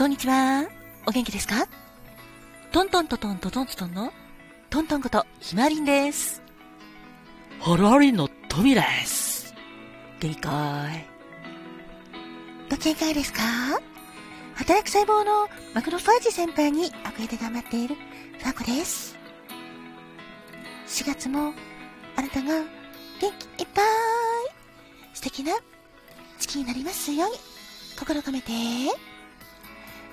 こんにちは。お元気ですか？トントントントントントンのトントンことひまりんです。ハラリンのトミです。元気かいご機嫌いですか？働く細胞のマクロファージ先輩に憧れて頑張っているファコです。4月もあなたが元気いっぱい素敵な月になりますように心込めて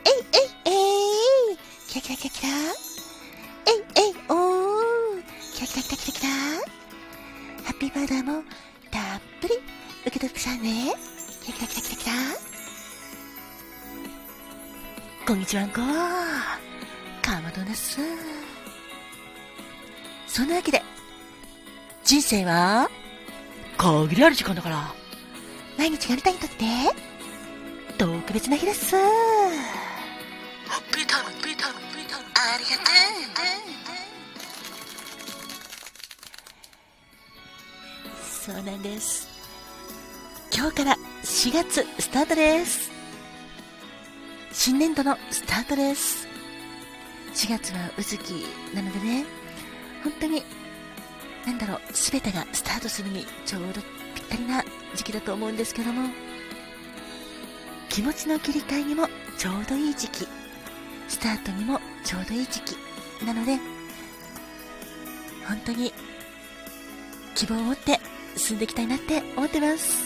えいえいえい。キラキラキラキラ。えいえいおー。キラキラキラキラキラ。ハッピーバーダーもたっぷり受け取ってくさね。キラキラキラキラキラ。こんにちはんこかまどです。そんなわけで人生は？限りある時間だから。毎日があなたにとって特別な日ですありがとう。そうなんです。今日から4月スタートです。新年度のスタートです。4月はうずきなのでね。本当になんだろう全てがスタートするにちょうどぴったりな時期だと思うんですけども。気持ちの切り替えにもちょうどいい時期。スタートにもちょうどいい時期。なので本当に希望を持って進んでいきたいなって思ってます。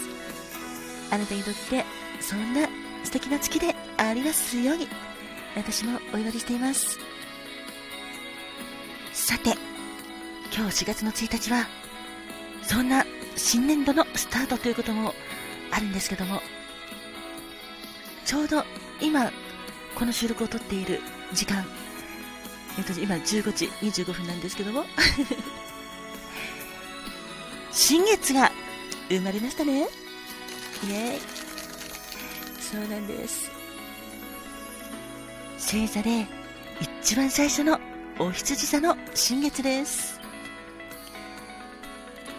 あなたにとってそんな素敵な月でありますように私もお祈りしています。さて今日4月の1日はそんな新年度のスタートということもあるんですけどもちょうど今この収録を撮っている時間、えっと、今15時25分なんですけども。新月が生まれましたね。イエーイ。そうなんです。星座で一番最初のお羊座の新月です。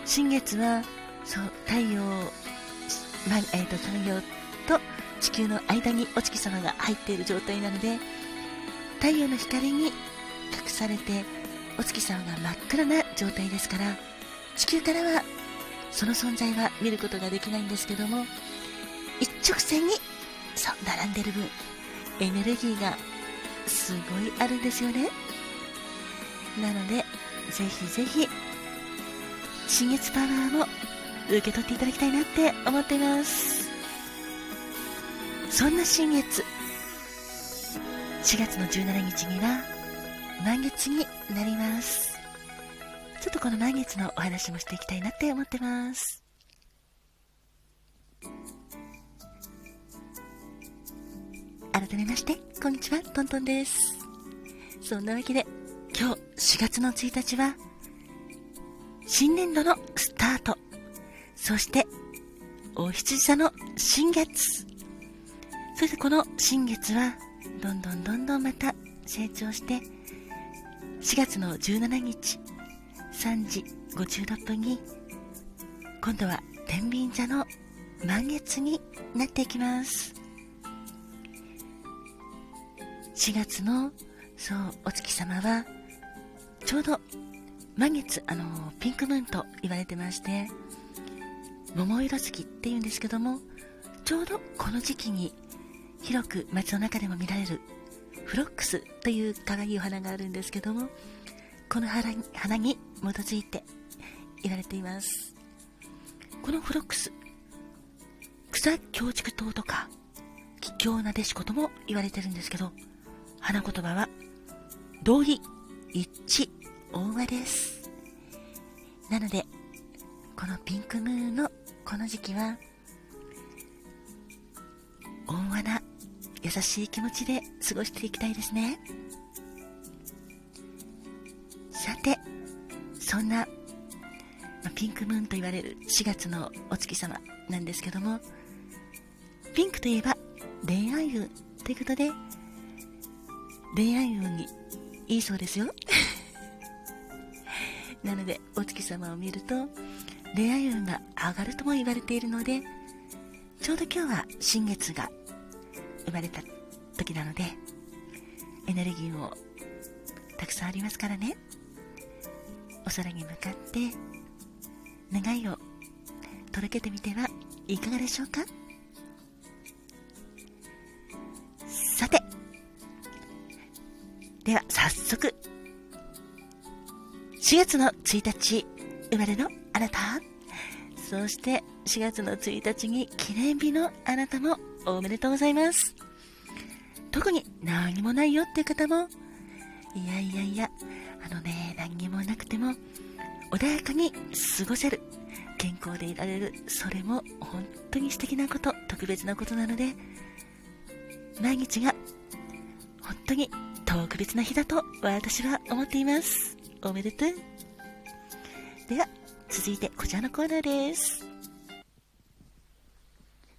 新月はそう太陽、まえーと、と太陽と地球の間にお月様が入っている状態なので太陽の光に隠されてお月様が真っ暗な状態ですから地球からはその存在は見ることができないんですけども一直線にそう並んでる分エネルギーがすごいあるんですよね。なのでぜひぜひ新月パワーも受け取っていただきたいなって思っています。そんな新月4月の17日には満月になります。ちょっとこの満月のお話もしていきたいなって思ってます。改めましてこんにちはトントンです。そんなわけで今日4月の1日は新年度のスタート。そしてお羊座の新月。そしてこの新月はどんどんどんどんまた成長して4月の17日。3時56分に。今度は天秤座の満月になっていきます。4月のそうお月様はちょうど満月あのピンクムーンと言われてまして桃色月っていうんですけどもちょうどこの時期に広く街の中でも見られるフロックスという可愛いお花があるんですけどもこの花に花に基づいて言われています。このフロックス草強竹糖とか桔梗なでしことも言われてるんですけど花言葉は同意一致大和です。なのでこのピンクムーンのこの時期は温和な優しい気持ちで過ごしていきたいですね。さてそんな、ま、ピンクムーンと言われる4月のお月様なんですけどもピンクといえば恋愛運ということで恋愛運にいいそうですよ。なのでお月様を見ると恋愛運が上がるとも言われているのでちょうど今日は新月が生まれた時なので、エネルギーもたくさんありますからね。お空に向かって願いを届けてみてはいかがでしょうかさて、では早速、4月の1日生まれのあなた、そして4月の1日に記念日のあなたもおめでとうございます。特に何もないよっていう方も、いやいやいや、あのね、何にもなくても穏やかに過ごせる。健康でいられる。それも本当に素敵なこと、特別なことなので、毎日が本当に特別な日だと私は思っています。おめでとう。では、続いてこちらのコーナーです。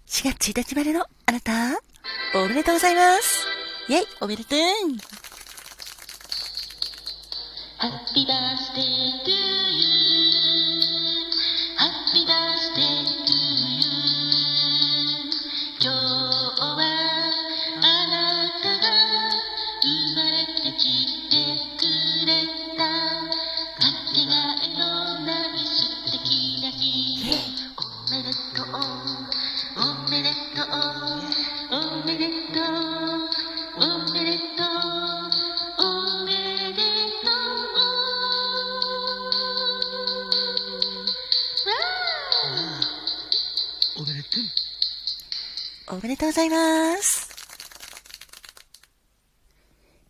4月1日までのあなた、おめでとうございます。イェイ、おめでとう。ハッピーバースデートゥーおめでとうございます。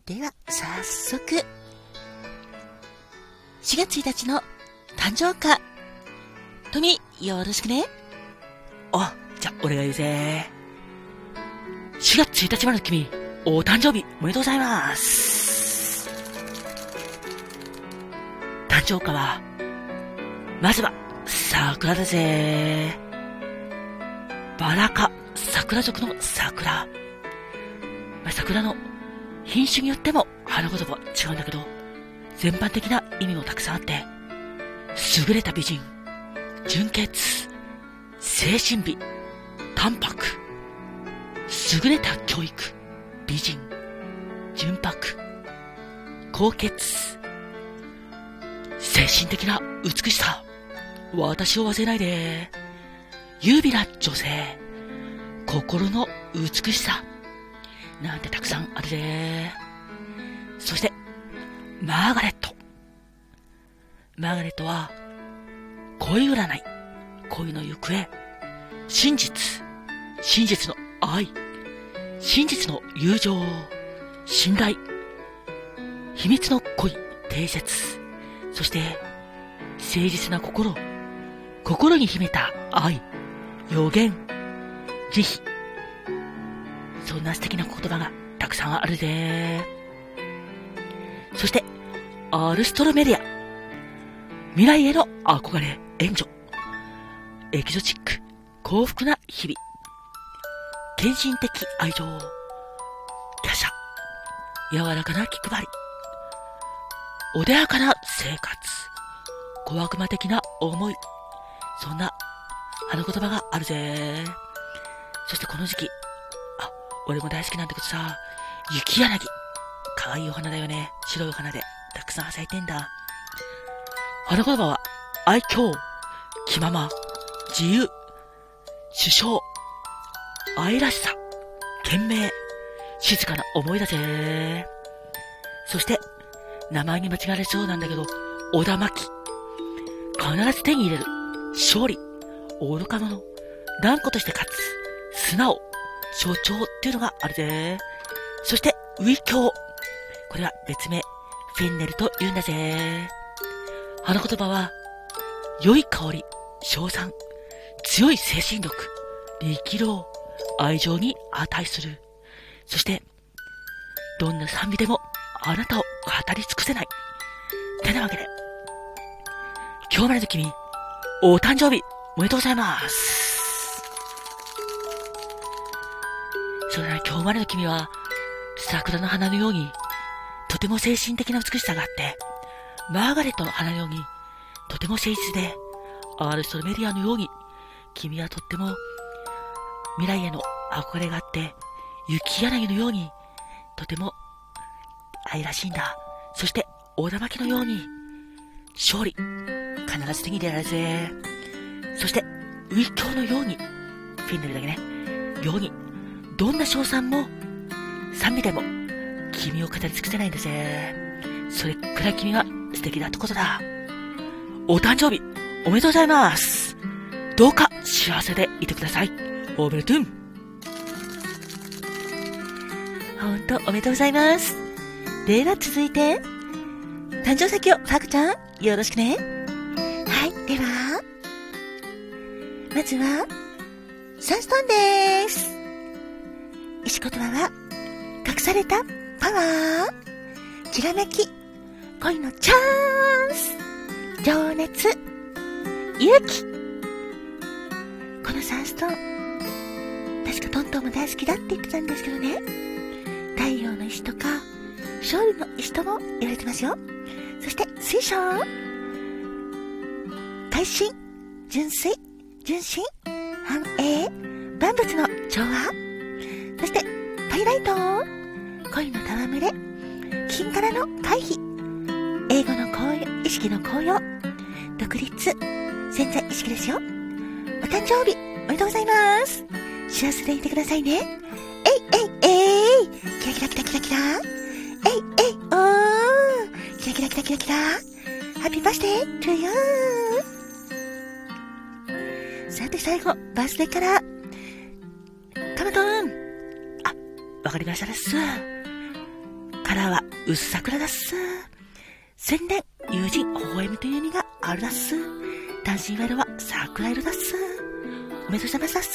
では、早速、4月1日の誕生花、トミ、よろしくね。あ、じゃ、俺が言うぜ。4月1日までの君、お誕生日、おめでとうございます。誕生花は、まずは、桜だぜ。バラ科桜族の桜。まあ、桜の品種によっても花言葉違うんだけど、全般的な意味もたくさんあって、優れた美人、純潔、精神美、淡白、優れた教育、美人、純白、高潔、精神的な美しさ、私を忘れないで、優美な女性、心の美しさ、なんてたくさんあるぜ。そして、マーガレット。マーガレットは、恋占い、恋の行方、真実、真実の愛、真実の友情、信頼、秘密の恋、定説、そして、誠実な心、心に秘めた愛、予言、慈悲。そんな素敵な言葉がたくさんあるぜ。そして、アルストロメディア。未来への憧れ、援助。エキゾチック、幸福な日々。献身的愛情。華奢。柔らかな気配り。穏やかな生活。小悪魔的な思い。そんな花言葉があるぜ。そしてこの時期、あ、俺も大好きなんだけどさ、雪柳。可愛いお花だよね。白いお花で、たくさん咲いてんだ。花言葉は、愛嬌、気まま、自由、首相、愛らしさ、懸命、静かな思いだぜ。そして、名前に間違われそうなんだけど、小田巻。必ず手に入れる。勝利。愚か者。断固として勝つ。素直、象徴っていうのがあるぜ。そして、ウィキョウ。これは別名、フェンネルと言うんだぜ。花言葉は、良い香り、賞賛、強い精神力、力量、愛情に値する。そして、どんな賛美でもあなたを語り尽くせない。てなわけで、今日までの君、お誕生日、おめでとうございます。それなら今日までの君は、桜の花のように、とても精神的な美しさがあって、マーガレットの花のように、とても誠実で、アールストロメディアのように、君はとっても、未来への憧れがあって、雪柳のように、とても愛らしいんだ。そして、大玉木のように、勝利、必ず手に入れられるぜ。そして、ウィットのように、フィンネルだけね、ように、どんな賞賛も、賛美でも、君を語り尽くせないんだぜ。それくらい君は素敵だってことだ。お誕生日、おめでとうございます。どうか幸せでいてください。おめでとう。ほんと、おめでとうございます。では続いて、誕生石を、ファクちゃん、よろしくね。はい、では、まずは、サンストンです。石言葉は、隠されたパワー、きらめき、恋のチャンス、情熱、勇気。このサンストーン、確かトントンも大好きだって言ってたんですけどね。太陽の石とか、勝利の石とも言われてますよ。そして、水晶。会心、純粋、純真、繁栄、万物の調和。そして、ハイライト。恋の戯れ、金からの回避。英語の、意識の紅葉。独立、潜在意識ですよ。お誕生日、おめでとうございます。幸せでいてくださいね。えいえいえいキラキラキラキラキラえいえいおーキラキラキラキラキラハッピーバースデートゥーユーさて最後、バースデーから、わかりましたです。カラーは薄桜だっす。宣伝、友人、微笑みという意味があるだっす。単身色は桜色だっす。おめでとうございます。